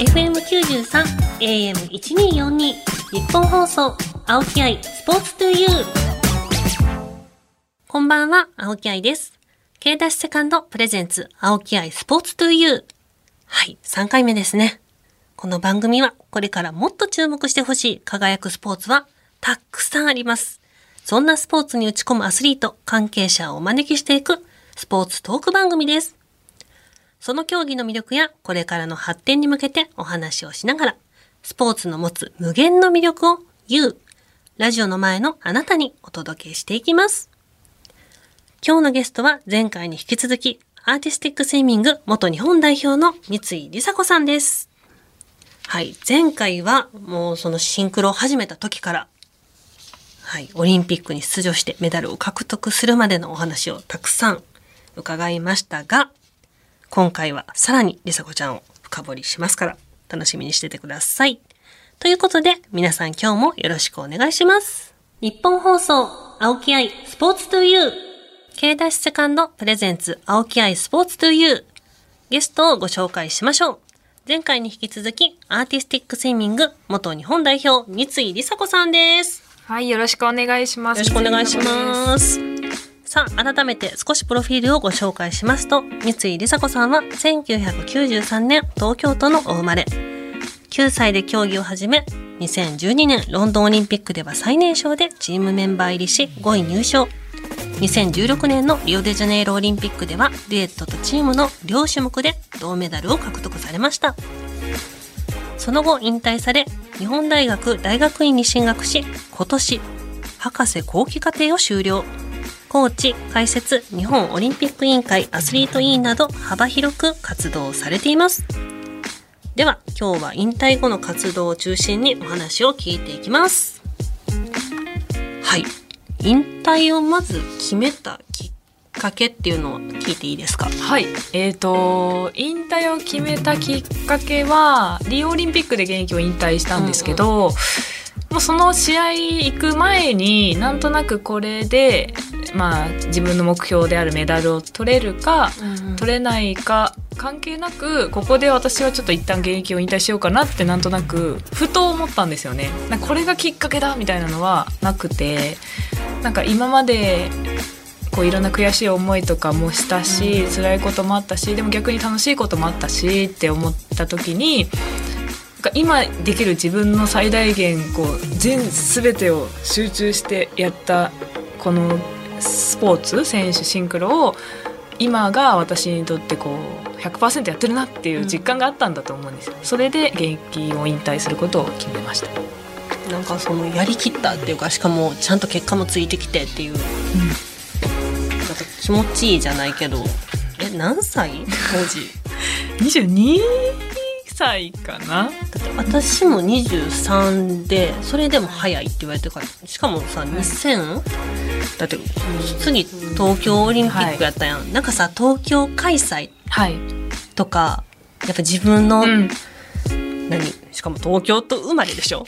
FM93 AM1242 日本放送青木愛スポーツトゥユーこんばんは青木愛です。K ダッシュセカンドプレゼンツ青木愛スポーツトゥユーはい3回目ですね。この番組はこれからもっと注目してほしい輝くスポーツはたくさんあります。そんなスポーツに打ち込むアスリート関係者をお招きしていくスポーツトーク番組です。その競技の魅力やこれからの発展に向けてお話をしながら、スポーツの持つ無限の魅力を You、ラジオの前のあなたにお届けしていきます。今日のゲストは前回に引き続き、アーティスティックスイミング元日本代表の三井梨紗子さんです。はい、前回はもうそのシンクロを始めた時から、はい、オリンピックに出場してメダルを獲得するまでのお話をたくさん伺いましたが、今回はさらにりさこちゃんを深掘りしますから楽しみにしててください。ということで皆さん今日もよろしくお願いします。日本放送青木愛スポーツトゥユー K ダッシュセカンドプレゼンツ青木愛スポーツトゥユーゲストをご紹介しましょう。前回に引き続きアーティスティックスイミング元日本代表三井梨紗子さんです。はい、よろしくお願いします。よろしくお願いします。さあ、改めて少しプロフィールをご紹介しますと、三井梨紗子さんは1993年東京都のお生まれ。9歳で競技を始め、2012年ロンドンオリンピックでは最年少でチームメンバー入りし5位入賞。2016年のリオデジャネイロオリンピックではデュエットとチームの両種目で銅メダルを獲得されました。その後引退され、日本大学大学院に進学し、今年、博士後期課程を修了。コーチ、解説、日本オリンピック委員会アスリート委員など幅広く活動されています。では、今日は引退後の活動を中心にお話を聞いていきます。はい。引退をまず決めたきっかけっていうのを聞いていいですか？はい。えっ、ー、と、引退を決めたきっかけは、リオオリンピックで現役を引退したんですけど、うんうんもうその試合行く前になんとなくこれでまあ、自分の目標であるメダルを取れるか、うん、取れないか関係なくここで私はちょっと一旦現役を引退しようかなってなんとなくふと思ったんですよね。これがきっかけだみたいなのはなくてなんか今までこういろんな悔しい思いとかもしたし、うん、辛いこともあったしでも逆に楽しいこともあったしって思った時に今できる自分の最大限こう全全てを集中してやったこのスポーツ選手シンクロを今が私にとってこう100%やってるなっていう実感があったんだと思うんですよ、うん、それで現役を引退することを決めました。なんかそのやりきったっていうかしかもちゃんと結果もついてきてっていう、うん、なんか気持ちいいじゃないけど。え何歳？当時。22歳かな？だって私も23でそれでも早いって言われてるからしかもさ2000、だって次東京オリンピックやったやん、はい、なんかさ東京開催とか、やっぱ自分の、うん、何？しかも東京と生まれでしょ？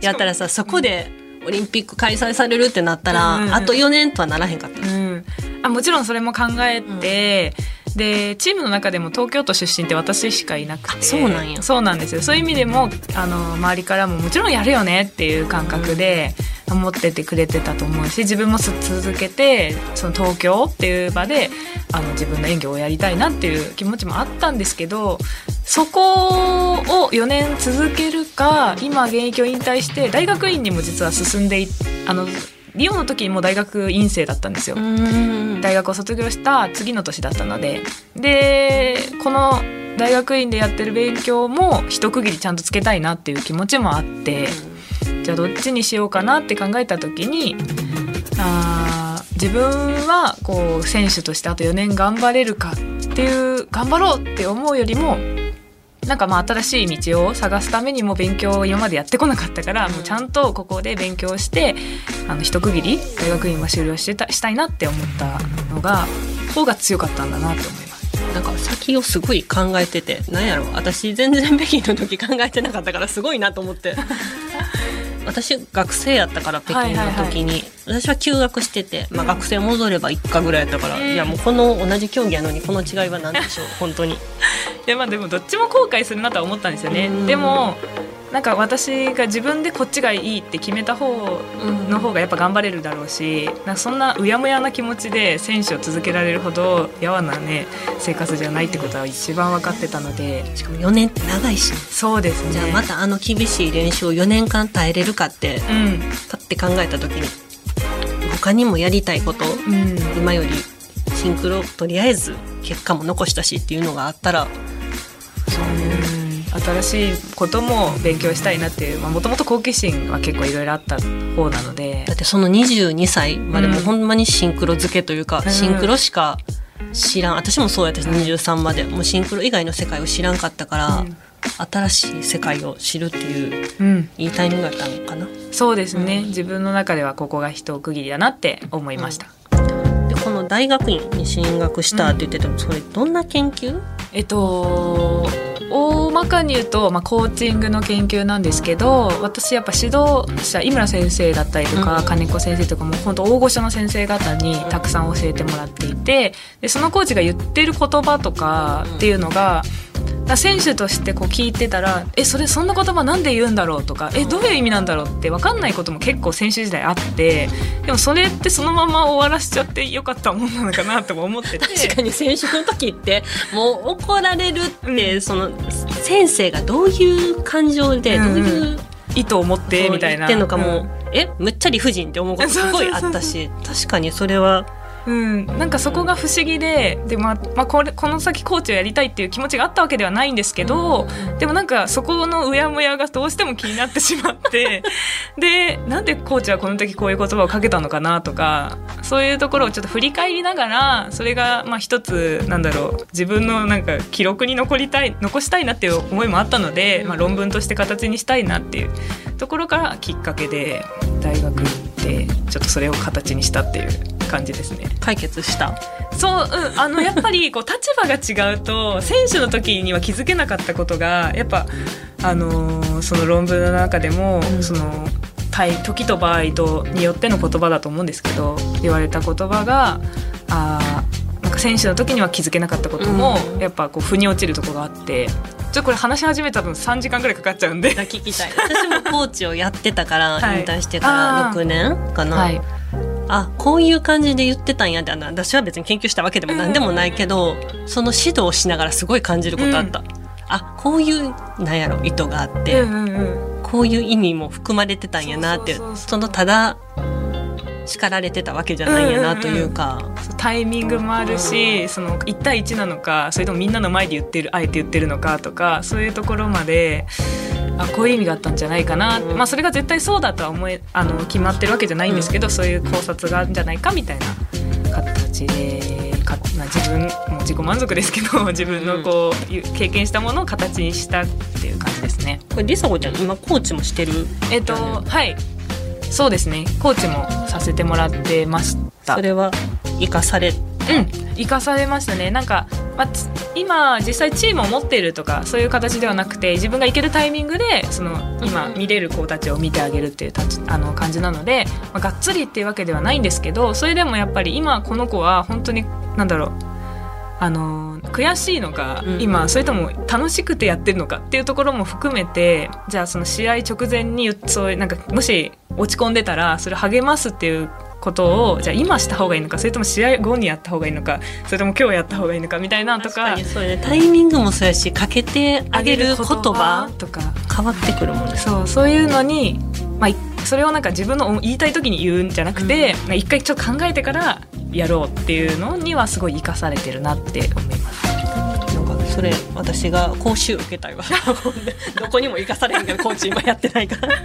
やったらさそこでオリンピック開催されるってなったら、うんうん、あと4年とはならへんかった、うん、あもちろんそれも考えて、うん、でチームの中でも東京都出身って私しかいなくて。そうなんや。そうなんですよ。そういう意味でもあの周りからももちろんやるよねっていう感覚で、思っててくれてたと思うし自分も続けてその東京っていう場であの自分の演技をやりたいなっていう気持ちもあったんですけどそこを4年続けるか今現役を引退して大学院にも実は進んでいあのリオの時にも大学院生だったんですよ。大学を卒業した次の年だったので。でこの大学院でやってる勉強も一区切りちゃんとつけたいなっていう気持ちもあって。じゃあどっちにしようかなって考えた時にあ自分はこう選手としてあと4年頑張れるかっていう頑張ろうって思うよりもなんかまあ新しい道を探すためにも勉強を今までやってこなかったからもうちゃんとここで勉強してあの一区切り大学院は終了してたしたいなって思ったのが方が強かったんだなって思います。なんか先をすごい考えててなんやろ私全然北京の時考えてなかったからすごいなと思って 私学生やったから北京の時に、私は休学してて、まあ、学生戻れば1日ぐらいやったから、いやもうこの同じ競技やのにこの違いは何でしょう本当にでまあでもどっちも後悔するなとは思ったん。ですよね。でもなんか私が自分でこっちがいいって決めた方の方がやっぱ頑張れるだろうしなんかそんなうやむやな気持ちで選手を続けられるほどやわなね生活じゃないってことは一番分かってたので。しかも4年って長いし。そうですね。じゃあまたあの厳しい練習を4年間耐えれるかってうん。パッて考えた時に他にもやりたいことうん。今よりシンクロとりあえず結果も残したしっていうのがあったらうん新しいことも勉強したいなっていうもともと好奇心は結構いろいろあった方なので。だってその22歳までもうんほんまにシンクロ漬けというか、うん。シンクロしか知らん。私もそうやったし23まで。もうシンクロ以外の世界を知らんかったから、うん。新しい世界を知るっていううん、いいタイミングだったのかな。そうですね、自分の中ではここが一区切りだなって思いました、大学院に進学したって言ってたの、それどんな研究？えっと大まかに言うと、まあ、コーチングの研究なんですけど私やっぱ指導者井村先生だったりとか、うん。金子先生とかも本当大御所の先生方にたくさん教えてもらっていてでそのコーチが言ってる言葉とかっていうのが、だから選手としてこう聞いてたら「えそれそんな言葉なんで言うんだろう?」とか「えどういう意味なんだろう?」って分かんないことも結構選手時代あってでもそれってそのまま終わらしちゃってよかったもんなのかなとも思ってて。確かに選手の時ってもう怒られるって、その先生がどういう感情でどういう、意図を持ってみたいな。言ってんのかも、うんえむっちゃ理不尽って思うことすごいあったし確かにそれはうん、なんかそこが不思議でで、まあまあ、これこの先コーチをやりたいっていう気持ちがあったわけではないんですけど、でもなんかそこのうやむやがどうしても気になってしまって でなんでコーチはこの時こういう言葉をかけたのかなとかそういうところをちょっと振り返りながらそれがまあ一つなんだろう自分のなんか記録に残りたい残したいなっていう思いもあったので、まあ、論文として形にしたいなっていうところからきっかけで大学行ってちょっとそれを形にしたっていう感じですね。解決したそう、うん、あのやっぱりこう立場が違うと選手の時には気づけなかったことがやっぱあのーその論文の中でも、うんその対時と場合とによっての言葉だと思うんですけど言われた言葉があ選手の時には気づけなかったことも、うん。やっぱこう腑に落ちるところがあってちょっとこれ話し始めた分3時間ぐらいかかっちゃうんで。聞きたい。私もコーチをやってたから、はい。引退してからあー。6年かな、はい、あこういう感じで言ってたんやってあの私は別に研究したわけでも何でもないけど、その指導をしながらすごい感じることあった、あこういうなんやろ意図があって、うんうんうん。こういう意味も含まれてたんやなってそのただ叱られてたわけじゃないんやなというか、そうタイミングもあるし、その1対1なのかそれともみんなの前で言ってるあえて言ってるのかとかそういうところまであこういう意味があったんじゃないかな、うん。まあそれが絶対そうだとは思えあの決まってるわけじゃないんですけど、そういう考察があるんじゃないかみたいな。形でか、まあ、自分もう自己満足ですけど自分のこう、経験したものを形にしたっていう感じですね。これりさこちゃん今コーチもしてる？えっとはいそうですね。コーチもさせてもらってました。それは生かされうん、生かされましたね。なんか、まあ、つ今実際チームを持っているとかそういう形ではなくて自分が行けるタイミングでその今見れる子たちを見てあげるっていうたちあの感じなので、まあ、がっつりっていうわけではないんですけどそれでもやっぱり今この子は本当になんだろうあの悔しいのか、うん今それとも楽しくてやってるのかっていうところも含めてじゃあその試合直前にそういうなんかもし落ち込んでたらそれ励ますっていうことをじゃあ今した方がいいのかそれとも試合後にやった方がいいのかそれとも今日やった方がいいのかみたいなとかにそうね。タイミングもそうやしかけてあげる言葉とか。変わってくるもんね。そうそういうのに、まあ、いそれをなんか自分の言いたい時に言うんじゃなくて、まあ一回ちょっと考えてからやろうっていうのにはすごい生かされてるなって思います。なんかそれ私が講習受けたいわ。どこにも生かされへんけどコーチ今やってないから。は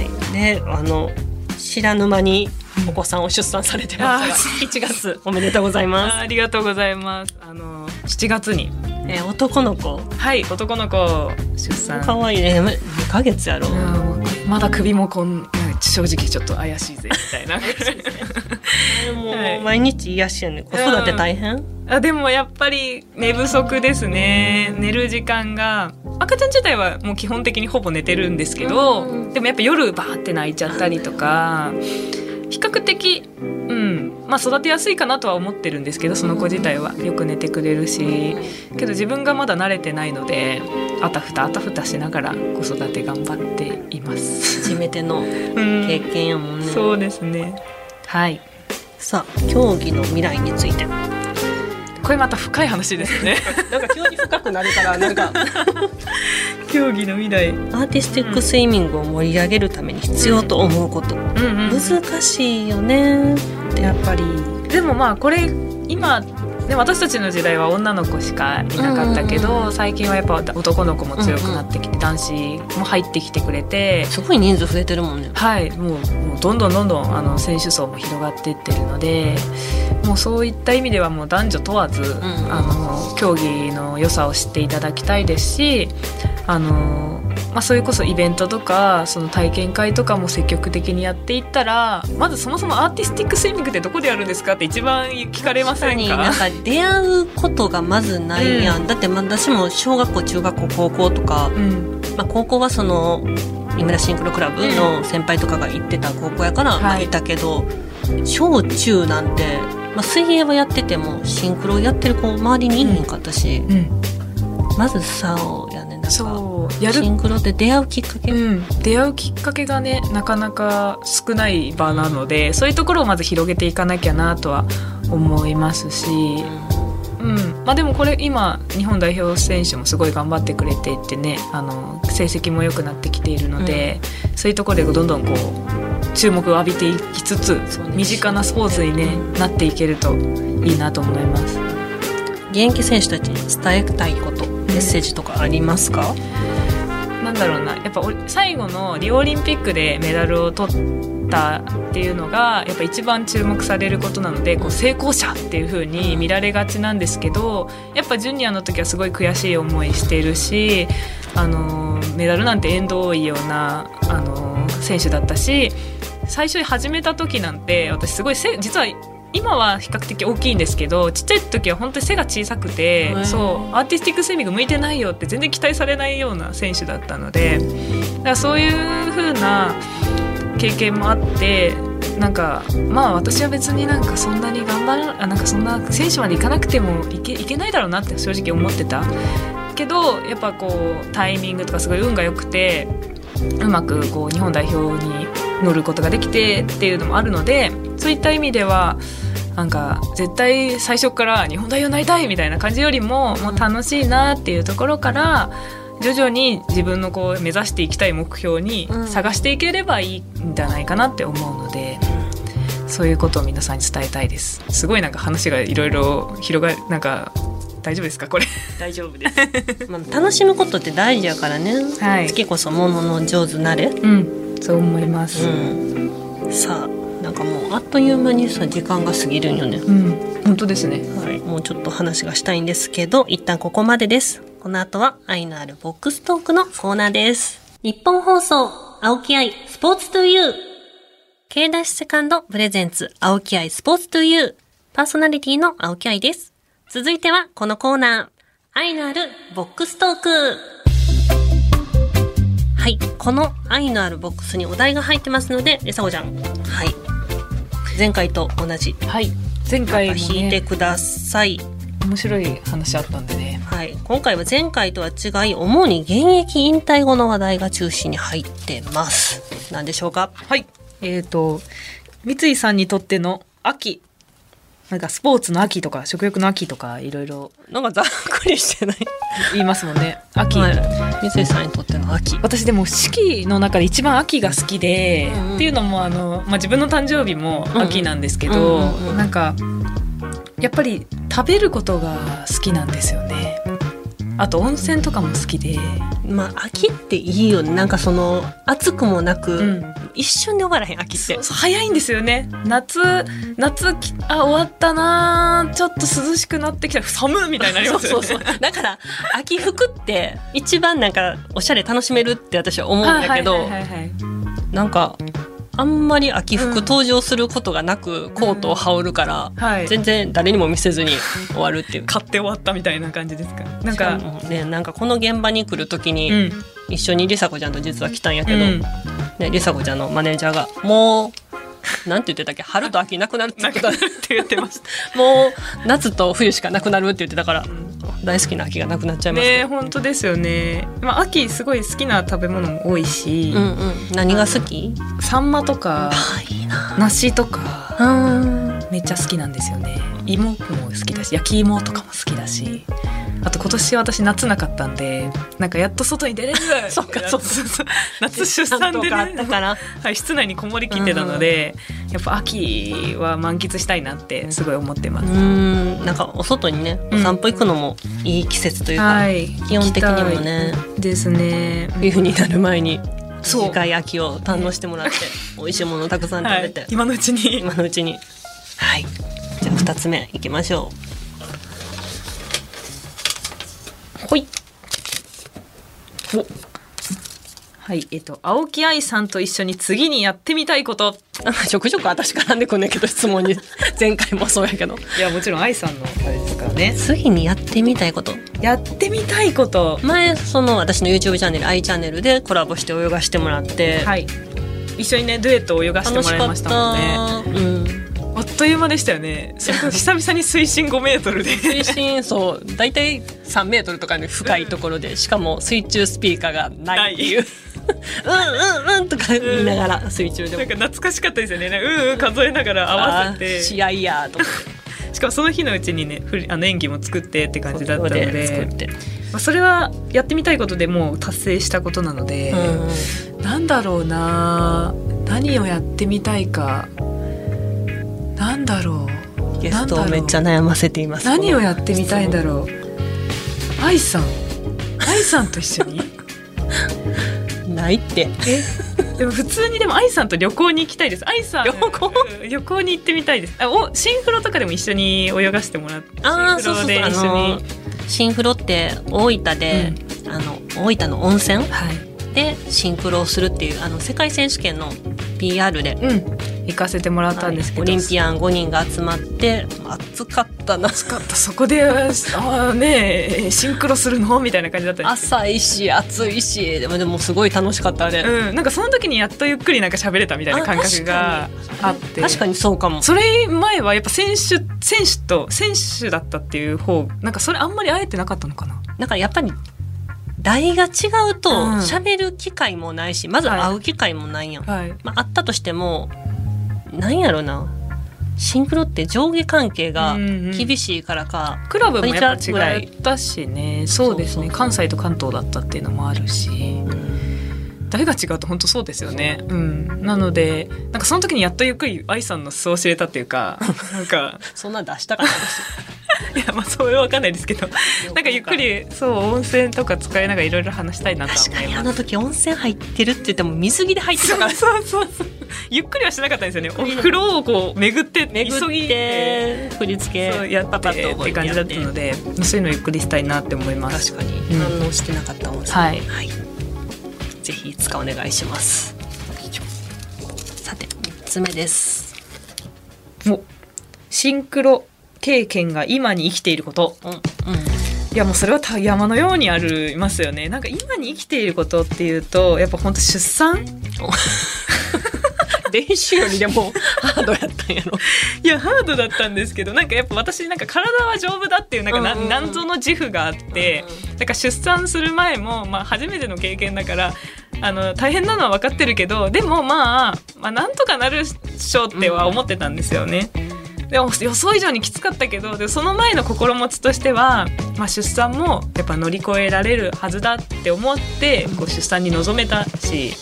い。であの知らぬ間にお子さんを出産されてますが 7月おめでとうございあまありがとうございます。あの7月に。す、えー男の子。はい男の子出産。可愛いね。2ヶ月やろ、う。んまだ首もこん正直ちょっと怪しいぜみたいな。もうはい毎日癒しやね。ん子育て大変、あでもやっぱり寝不足ですね。寝る時間が赤ちゃん自体はもう基本的にほぼ寝てるんですけど、うん。でもやっぱ夜バーって泣いちゃったりとか比較的うんまあ、育てやすいかなとは思ってるんですけどその子自体はよく寝てくれるしけど自分がまだ慣れてないのであたふたあたふたしながら子育て頑張っています。初めての うん経験やもんね。そうですねはいさあ、競技の未来について。これまた深い話ですね なんか急に深くなるから、なんか、競技の未来アーティスティックスイミングを盛り上げるために必要と思うこと。うんうん難しいよね。やっぱり。でもまあこれ今ね、私たちの時代は女の子しかいなかったけど、最近はやっぱ男の子も強くなってきて、男子も入ってきてくれてすごい人数増えてるもんね。はいもうもうどんどんどんどんあの選手層も広がっていってるのでもうそういった意味ではもう男女問わず、んあの競技の良さを知っていただきたいですしあの、まあ、それこそイベントとかその体験会とかも積極的にやっていったらまずそもそもアーティスティックスイミングってどこでやるんですかって一番聞かれませんかになんか出会うことがまずないやん、だって私も小学校中学校高校とか、うん。まあ、高校はその井村シンクロクラブの先輩とかが行ってた高校やから、まあ、はいいたけど小中なんて、まあ、水泳はやっててもシンクロやってる子周りにいへんかったし、うん、まずそうやねなんか。そうやる。シンクロで出会うきっかけ、うん、出会うきっかけがねなかなか少ない場なのでそういうところをまず広げていかなきゃなとは思いますし、うん。まあ、でもこれ今日本代表選手もすごい頑張ってくれていてねあの成績も良くなってきているので、そういうところでどんどんこう注目を浴びていきつつ身近なスポーツに、ね、なっていけるといいなと思います。現役選手たちに伝えたいことメッセージとかありますか、なんだろうな。やっぱ最後のリオオリンピックでメダルを取ったっていうのがやっぱ一番注目されることなのでこう成功者っていう風に見られがちなんですけどやっぱジュニアの時はすごい悔しい思いしてるしあのメダルなんて縁遠いようなあの選手だったし最初に始めた時なんて私すごい実は今は比較的大きいんですけどちっちゃい時は本当に背が小さくてそうアーティスティックスイミング向いてないよって全然期待されないような選手だったのでだからそういう風な経験もあってなんかまあ私は別になんかそんなに頑張らあなんかそんな選手まで行かなくてもいけいけないだろうなって正直思ってた。けどやっぱこうタイミングとかすごい運が良くてうまくこう日本代表に乗ることができてっていうのもあるのでそういった意味ではなんか絶対最初から日本代表になりたいみたいな感じよりももう楽しいなっていうところから徐々に自分のこう目指していきたい目標にうん。探していければいいんじゃないかなって思うので、そういうことを皆さんに伝えたいです。すごいなんか話がいろいろ広がなんか大丈夫ですかこれ？大丈夫です、まあ、楽しむことって大事やからね、はい。好きこそものの上手なれ。うんそう思いますうんさあなんかもうあっという間にさ時間が過ぎるんよねうん、本当ですねはい、もうちょっと話がしたいんですけど、一旦ここまでです。この後は愛のあるボックストークのコーナーです。日本放送、青木愛、スポーツトゥユー。K ダッシュセカンドプレゼンツ、青木愛、スポーツトゥユー。パーソナリティの青木愛です。続いてはこのコーナー、愛のあるボックストーク。はい、この愛のあるボックスにお題が入ってますので、りさこちゃん。はい。前回と同じ。はい前回も、引いてね、ください。面白い話あったんでねはい。今回は前回とは違い、主に現役引退後の話題が中心に入ってます。何でしょうか？はいえー、と三井さんにとっての秋なんかスポーツの秋とか食欲の秋とかいろいろなんかざっくりしてない？言いますもんね秋、はい。三井さんにとっての秋。私でも四季の中で一番秋が好きで、うんうんっていうのもあの、まあ、自分の誕生日も秋なんですけど、うんうんうんうんなんかやっぱり食べることが好きなんですよねあと温泉とかも好きで、まあ、秋っていいよね。なんかその、暑くもなく、うん。一瞬で終わらへん、秋って。早いんですよね。夏夏きあ終わったなちょっと涼しくなってきた寒いみたいになりますよね。そうそうそう。だから、秋服って一番なんかおしゃれ楽しめるって私は思うんだけど、はいはいはいはい。なんか、あんまり秋服登場することがなく、コートを羽織るから、はい。全然誰にも見せずに終わるっていう。買って終わったみたいな感じですか？なんしかね、なんかこの現場に来るときに、うん。一緒にりさこちゃんと実は来たんやけど、うん。ね、りさこちゃんのマネージャーが、もう、なんて言ってたっけ？春と秋なくなるって言ってた。って言ってました。もう夏と冬しかなくなるって言ってたから、大好きな秋がなくなっちゃいますね。本当ですよね、まあ、秋すごい好きな食べ物も多いし、うんうん。何が好き？サンマとか梨とかうんめっちゃ好きなんですよね芋も好きだし焼き芋とかも好きだしあと今年私夏なかったんでなんかやっと外に出れるそっかそっかそう夏出産でとかあっねたから。はい、室内にこもりきってたので、やっぱ秋は満喫したいなってすごい思ってまうす。ん。なんかお外にねお散歩行くのもいい季節というか、はい、気温的にもね。ですね。冬になる前にそう。短い秋を堪能してもらって 美味しいものをたくさん食べて、はい、今のうちに。今のうちに。はい2つ目いきましょほい。おはい、えっと、青木愛さんと一緒に次にやってみたいこと。うなんかちょくちょく私絡んでくんねんけど質問に 前回もそうやけどいや、もちろん愛さんのあれですからね。次にやってみたいことやってみたいこと。前その私の YouTube チャンネル i チャンネルでコラボして泳がしてもらって、はい。一緒にね、デュエットを泳がしてもらいましたもんね。た、うんあっという間でしたよね。それこそ久々に水深5メートルで。水深そう大体3メートルとかの深いところでしかも水中スピーカーがないっていううんうんうんとか言いながら水中でもなんか懐かしかったですよね。うんうん数えながら合わせて。試合やとか しかもその日のうちにね、あの演技も作ってって感じだったので。まあ、それはやってみたいことでもう達成したことなので、うんなんだろうな何をやってみたいかなんだろう。ゲストをめっちゃ悩ませています。何をやってみたいんだろう。愛さん。愛さんと一緒に？ないって。え？でも普通にでも愛さんと旅行に行きたいです。愛さん。旅行？うん。旅行に行ってみたいです。あおシンフロとかでも一緒に泳がしてもらって。ああシンフロで一緒に。あのシンフロって大分で、あの大分の温泉はい。でシンクロをするっていうあの世界選手権の PR でうん行かせてもらったんですけど、オリンピアン5人が集まって暑かったな。暑かった。そこでああねえシンクロするの？みたいな感じだったんです。浅いし暑いしでもでもすごい楽しかったあれ、うん、なんかその時にやっとゆっくりなんか喋れたみたいな感覚があって。確かにそうかも。それ前はやっぱ選手選手と選手だったっていう方なんかそれあんまり会えてなかったのかな？なんかやっぱり代が違うとうん。喋る機会もないし、まずはい会う機会もないやん、はい。まあ、あったとしてもなんやろな。シンクロって上下関係がうんうん。厳しいからか、クラブもやっぱ違ったしね。そうですね。関西と関東だったっていうのもあるし誰が違うと本当そうですよね。うん。なのでなんかその時にやっとゆっくり愛さんの素を知れたっていうか なんかそんなん出したかったです。いやまあそれは分かんないですけど なんかゆっくりそう温泉とか使いながらいろいろ話したいなとは確かにあの時温泉入ってるって言っても水着で入ってたから。そうそうそうゆっくりはしなかったんですよね。お風呂をこう巡って巡急ぎって振り付けそうやってパパッとって。感じだったのでそういうのゆっくりしたいなって思います。確かに。うん。反応してなかった温泉、はいぜひいつかお願いします。さて3つ目です。おシンクロ経験が今に生きていること。うんうん。いやもうそれはた山のようにありますよね。なんか今に生きていることっていうとやっぱ本当出産？練習よりでもハードやったんやろ。いやハードだったんですけどなんかやっぱ私なんか体は丈夫だっていうなんかなうんうんうん。なんぞの自負があってうんだから出産する前も、まあ、初めての経験だからあの大変なのは分かってるけどでもまあ、まあ、なんとかなるっしょっては思ってたんですよね。でも予想以上にきつかったけどでその前の心持ちとしては、まあ、出産もやっぱ乗り越えられるはずだって思ってこう出産に臨めたし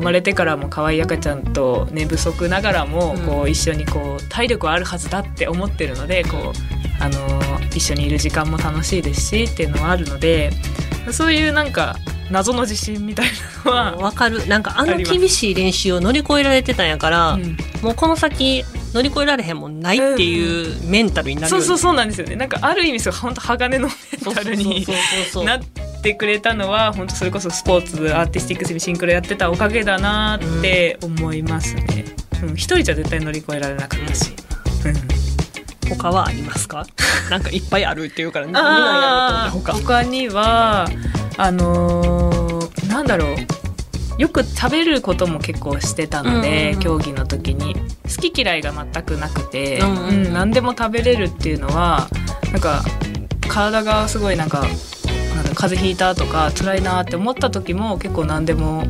生まれてからも可愛い赤ちゃんと寝不足ながらもうん。こう一緒にこう体力はあるはずだって思ってるのでこう、あのー一緒にいる時間も楽しいですしっていうのはあるのでそういうなんか謎の自信みたいなのは、わかる。なんかあの厳しい練習を乗り越えられてたんやから、うん。もうこの先乗り越えられへんもんないっていうメンタルになるよね。そうそうそうなんですよね。なんかある意味そう本当鋼のメンタルにそうそうそうそうなってくれたのは本当それこそスポーツアーティスティックスイミシンクロやってたおかげだなって思いますね。うん、一人じゃ絶対乗り越えられなかったし。うん。他はありますか？なんかいっぱいあるっていうから何あなんやろうと思って他。他にはあのーなんだろう。よく食べることも結構してたので、うんうんうん。競技の時に。好き嫌いが全くなくて、うんうんうん。うん何でも食べれるっていうのはなんか体がすごいなんかなんだ風邪ひいたとか辛いなって思った時も結構何でも。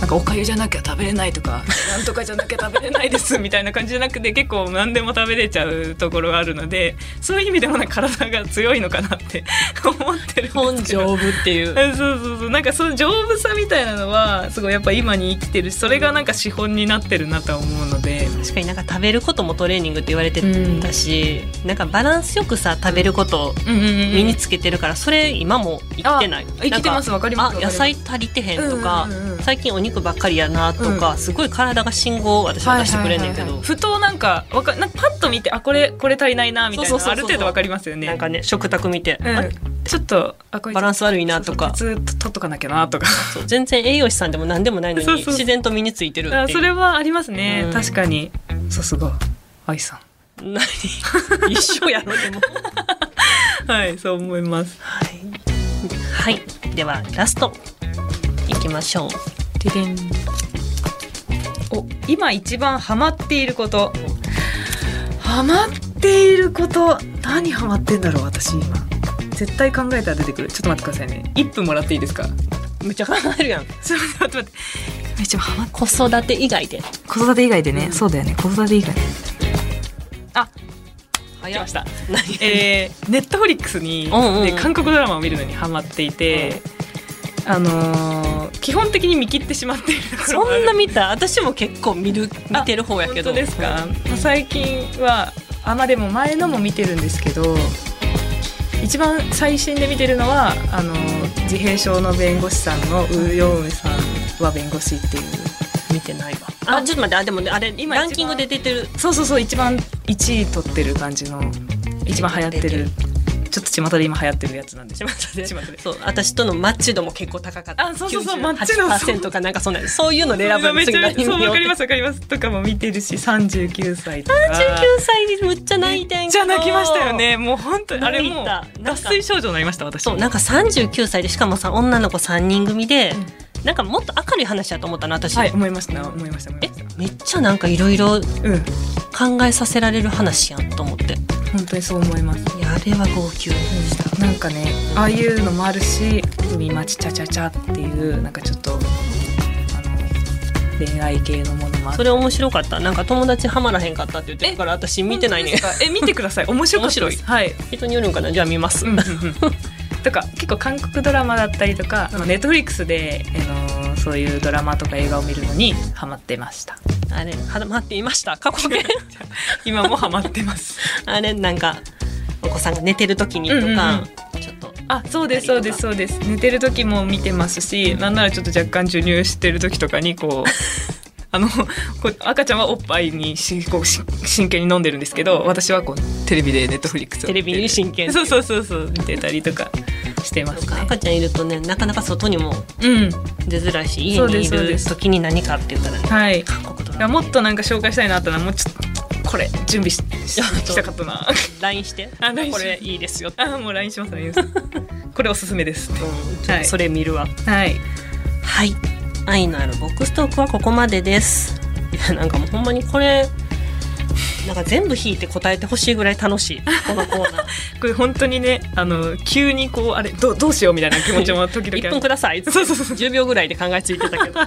なんかおかゆじゃなきゃ食べれないとか なんとかじゃなきゃ食べれないですみたいな感じじゃなくて結構何でも食べれちゃうところがあるのでそういう意味でもなんか体が強いのかなって思ってるですけど丈夫っていうえ そうそうそうなんかその丈夫さみたいなのはすごいやっぱ今に生きてるしそれがなんか資本になってるなとは思うので確かになんか食べることもトレーニングって言われてたし、なんかバランスよくさ食べることうんうんうん身につけてるからそれ今も生きてない。あ生きてます。わかりますあ野菜足りてへんとか、うんうんうん最近お肉ばっかりやなとか、すごい体が信号を私は出してくれんねんけど、ふとなんかわかなんかパッと見てあこれこれ足りないなみたいなある程度わかりますよね。なんかね食卓見て、うん、ちょっとバランス悪いなとか。ずっと取っとかなきゃなとか。全然栄養士さんでも何でもないのに自然と身についてるってそれはありますね、うん。確かに。さすが愛さ何？一緒やろでも。ん はいそう思います。はい、はい、ではラストいきましょう。てれん。お今一番ハマっていること。ハマっていること。何ハマってんだろう私今絶対考えたら出てくる。ちょっと待ってくださいね。1分もらっていいですか？めっちゃ考えるやん。ちょっと待って。待ってめっちゃハマっ子育て以外で。子育て以外でね、うん。そうだよね。子育て以外。あ来早ました。何 えー、ネットフリックスに、うんうんうん。で韓国ドラマを見るのにハマっていて、あのー基本的に見切ってしまっているそんな見た？私も結構見る見てる方やけど。本当ですか、最近はあまあでも前のも見てるんですけど一番最新で見てるのはあの自閉症の弁護士さんのウー・ヨンウさんは弁護士っていう見てないわ。あちょっと待ってあでもねあれ今ランキングで出てる。そうそうそう一番1位取ってる感じの一番流行ってるちょっと巷で今流行ってるやつなんで。巷で。巷でそう私とのマッチ度も結構高かった。あそうそうそうマッチ度98%かなんかそんなそういうので選ぶめっちゃ次そうわかりすますわかりますとかも見てるし39歳とか。19歳でむっちゃ泣いてんじゃ泣きましたよね。もう本当にあれも脱水症状になりました私そうなんか39歳でしかもさ女の子3人組で、なんかもっと明るい話やと思ったな私、はい思いました思いましたえめっちゃなんかいろいろうん。考えさせられる話やんと思って。い本当にそう思います。やあれは号泣でした、なんかねああいうのもあるし「海町チャチャチャ」っていうなんかちょっと恋愛系のものもそれ面白かった。なんか友達ハマらへんかったって言ってるから私見てないねえ見てください。面白かった面白い。ですはい。人によるんかな？じゃあ見ます、うんうんうんとか結構韓国ドラマだったりとかネットフリックスで、あのそういうドラマとか映画を見るのにハマってました。あれはまっていました？過去形？今もハマってます。あれなんかお子さんが寝てる時にとか、うんうんうん。ちょっと。あそうですそうですそうです。寝てる時も見てますしなんならちょっと若干授乳してる時とかにこう あの赤ちゃんはおっぱいにしこうし真剣に飲んでるんですけど私はこうテレビでネットフリックスをテレビに真剣。そうそうそうそう見てたりとかしてますね。赤ちゃんいるとねなかなか外にもうん。出づらいしうでにいる時に何かって言ったらね。はい。韓国ドいやラマもっとなんか紹介したいなとなもうちょっとこれ準備ししたかったな。LINE して？あこれいいですよ。あもう LINE します LINE しますこれおすすめです。うんそれ見るわ。はい。はい愛のあるボックストークはここまでです。いやなんかもうほんまにこれなんか全部引いて答えてほしいぐらい楽しい。このコーナー。これ本当にねあの急にこうあれどうどうしようみたいな気持ちも 時々1分ください。そうそうそう10秒ぐらいで考えついてたけど。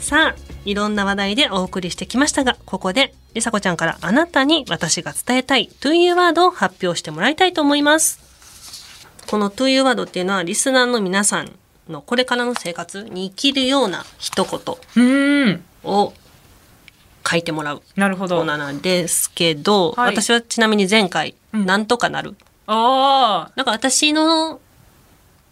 さあいろんな話題でお送りしてきましたがここでりさこちゃんからあなたに私が伝えたいというワードを発表してもらいたいと思います。この to you ワードっていうのはリスナーの皆さんのこれからの生活に生きるような一言を書いてもらうなるほど。なんですけど、はい。私はちなみに前回、うん。なんとかなる。あなんか私の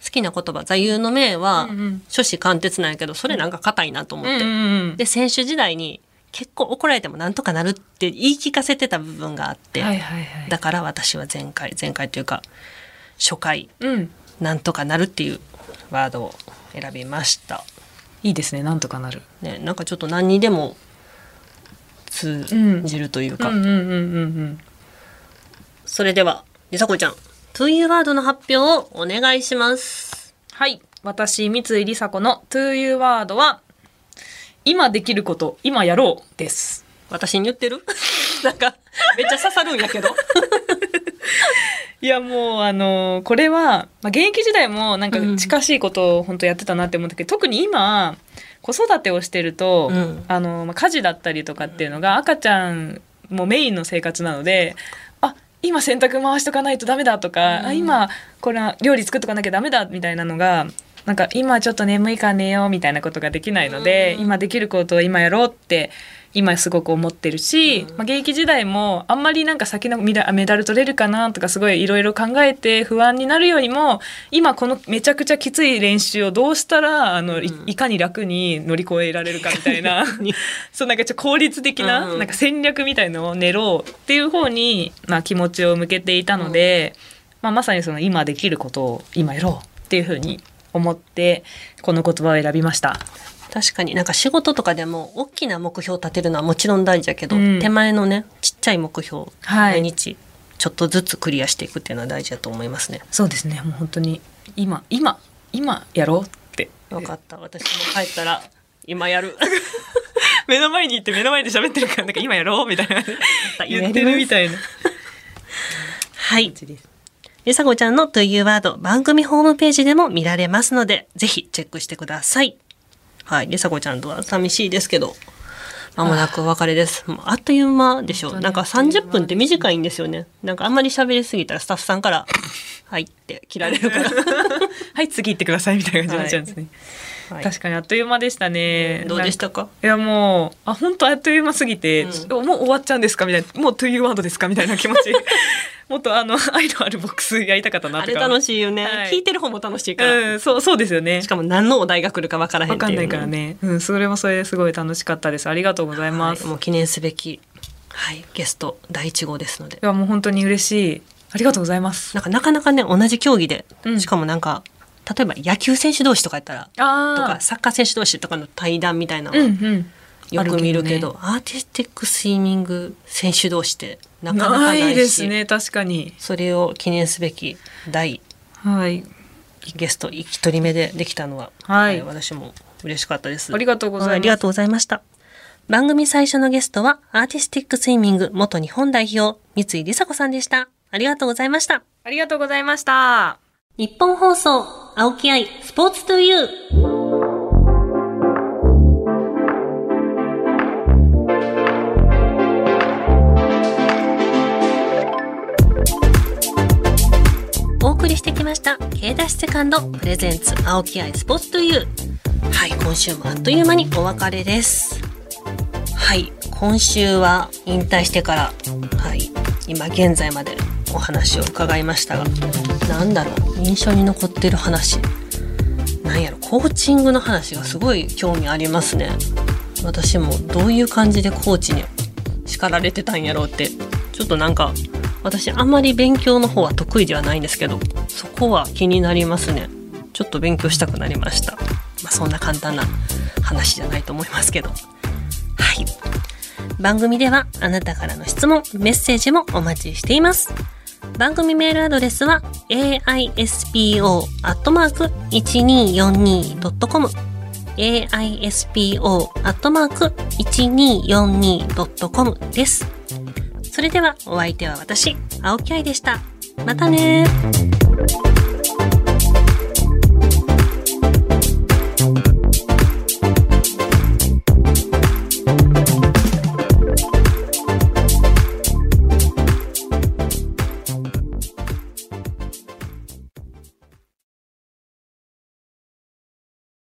好きな言葉、座右の銘は、うんうん諸子貫徹なんやけど、それなんか硬いなと思って。あうんうんうん。で、選手時代に結構怒られてもなんとかなるって言い聞かせてた部分があって、はいはいはい。だから私は前回、前回というか、初回、うん。なんとかなるっていうワードを選びました。いいですねなんとかなるね、なんかちょっと何にでも通じるというか、それでは、りさこちゃん、というワードの発表をお願いします。はい私、三井梨紗子の to you ワードは、今できること、今やろうです。私に言ってる？なんか、めっちゃ刺さるんやけど。いやもうあのこれは、まあ、現役時代もなんかうん。近しいことを本当やってたなって思ったけど、特に今子育てをしてると、うん。あのまあ、家事だったりとかっていうのが赤ちゃんもメインの生活なのであ今洗濯回しとかないとダメだとか、うん。あ今これは料理作っとかなきゃダメだみたいなのがなんか今ちょっと眠いから寝ようみたいなことができないので、うん。今できることを今やろうって今すごく思ってるし、うん。まあ、現役時代もあんまりなんか先のメダル取れるかなとかすごいいろいろ考えて不安になるよりも今このめちゃくちゃきつい練習をどうしたらあのいかに楽に乗り越えられるかみたいな。そうなんかちょ効率的な,、うん。なんか戦略みたいのを練ろうっていう方に、まあ、気持ちを向けていたので、まあ、まさにその今できることを今やろうっていうふうに思ってこの言葉を選びました。確かに。なんか仕事とかでも大きな目標を立てるのはもちろん大事だけど、うん。手前のねちっちゃい目標、はい。毎日ちょっとずつクリアしていくっていうのは大事だと思いますね。そうですね。もう本当に今今今やろうって。分かった。私も帰ったら今やる。目の前に行って目の前で喋ってるからなんか今やろうみたいな。た言ってるみたいな。はい。りさこちゃんのというワード番組ホームページでも見られますのでぜひチェックしてくださいはい。りさこちゃんとは寂しいですけどまもなくお別れです。もうあっという間でしょ本当になんか30分って短いんですよね。なんかあんまり喋りすぎたらスタッフさんから「はい」って切られるから、はい次行ってくださいみたいな感じになっちゃうんですね、はい確かにあっという間でしたね。どうでしたか？いやもうあ本当あっという間すぎて、うもう終わっちゃうんですか？みたいなもう「というワードですか?」みたいな気持ち。もっとあの愛のあるボックスやりたかったなとか。あれ楽しいよね、はい聞いてる方も楽しいから、うんそうそうですよね。しかも何のお題が来るかわからへんっていう。わかんないからね、うん、それもそれですごい楽しかったです。ありがとうございます、はい。もう記念すべき、はい、ゲスト第1号ですので。いやもう本当に嬉しい。ありがとうございます。なんかなかなかね同じ競技で、うん。しかもなんか例えば野球選手同士とかやったらあとかサッカー選手同士とかの対談みたいなのうんはうん。よく見るけあど,、アーティスティックスイミング選手同士ってなかなかなないですね確かに。それを記念すべき第はい。ゲスト1人目でできたのは、はい。私も嬉しかったです。ありがとうございます。はありがとうございました。番組最初のゲストは、アーティスティックスイミング元日本代表、三井梨紗子さんでした。ありがとうございました。ありがとうございました。日本放送、青木愛、スポーツトゥユー。お送りしてきました、K ダッシュセカンドプレゼンツ青木愛スポーツトゥユー。はい、今週もあっという間にお別れです。はい、今週は引退してから、はい、今現在までお話を伺いましたが、なんだろう、印象に残ってる話。なんやろ、コーチングの話がすごい興味ありますね。私もどういう感じでコーチに叱られてたんやろうって、ちょっとなんか、私あんまり勉強の方は得意ではないんですけど、そこは気になりますね。ちょっと勉強したくなりました。まあそんな簡単な話じゃないと思いますけど。はい。番組ではあなたからの質問、メッセージもお待ちしています。番組メールアドレスは aispo.1242.com aispo.1242.com です。それではお相手は私、青木愛でした。またねー。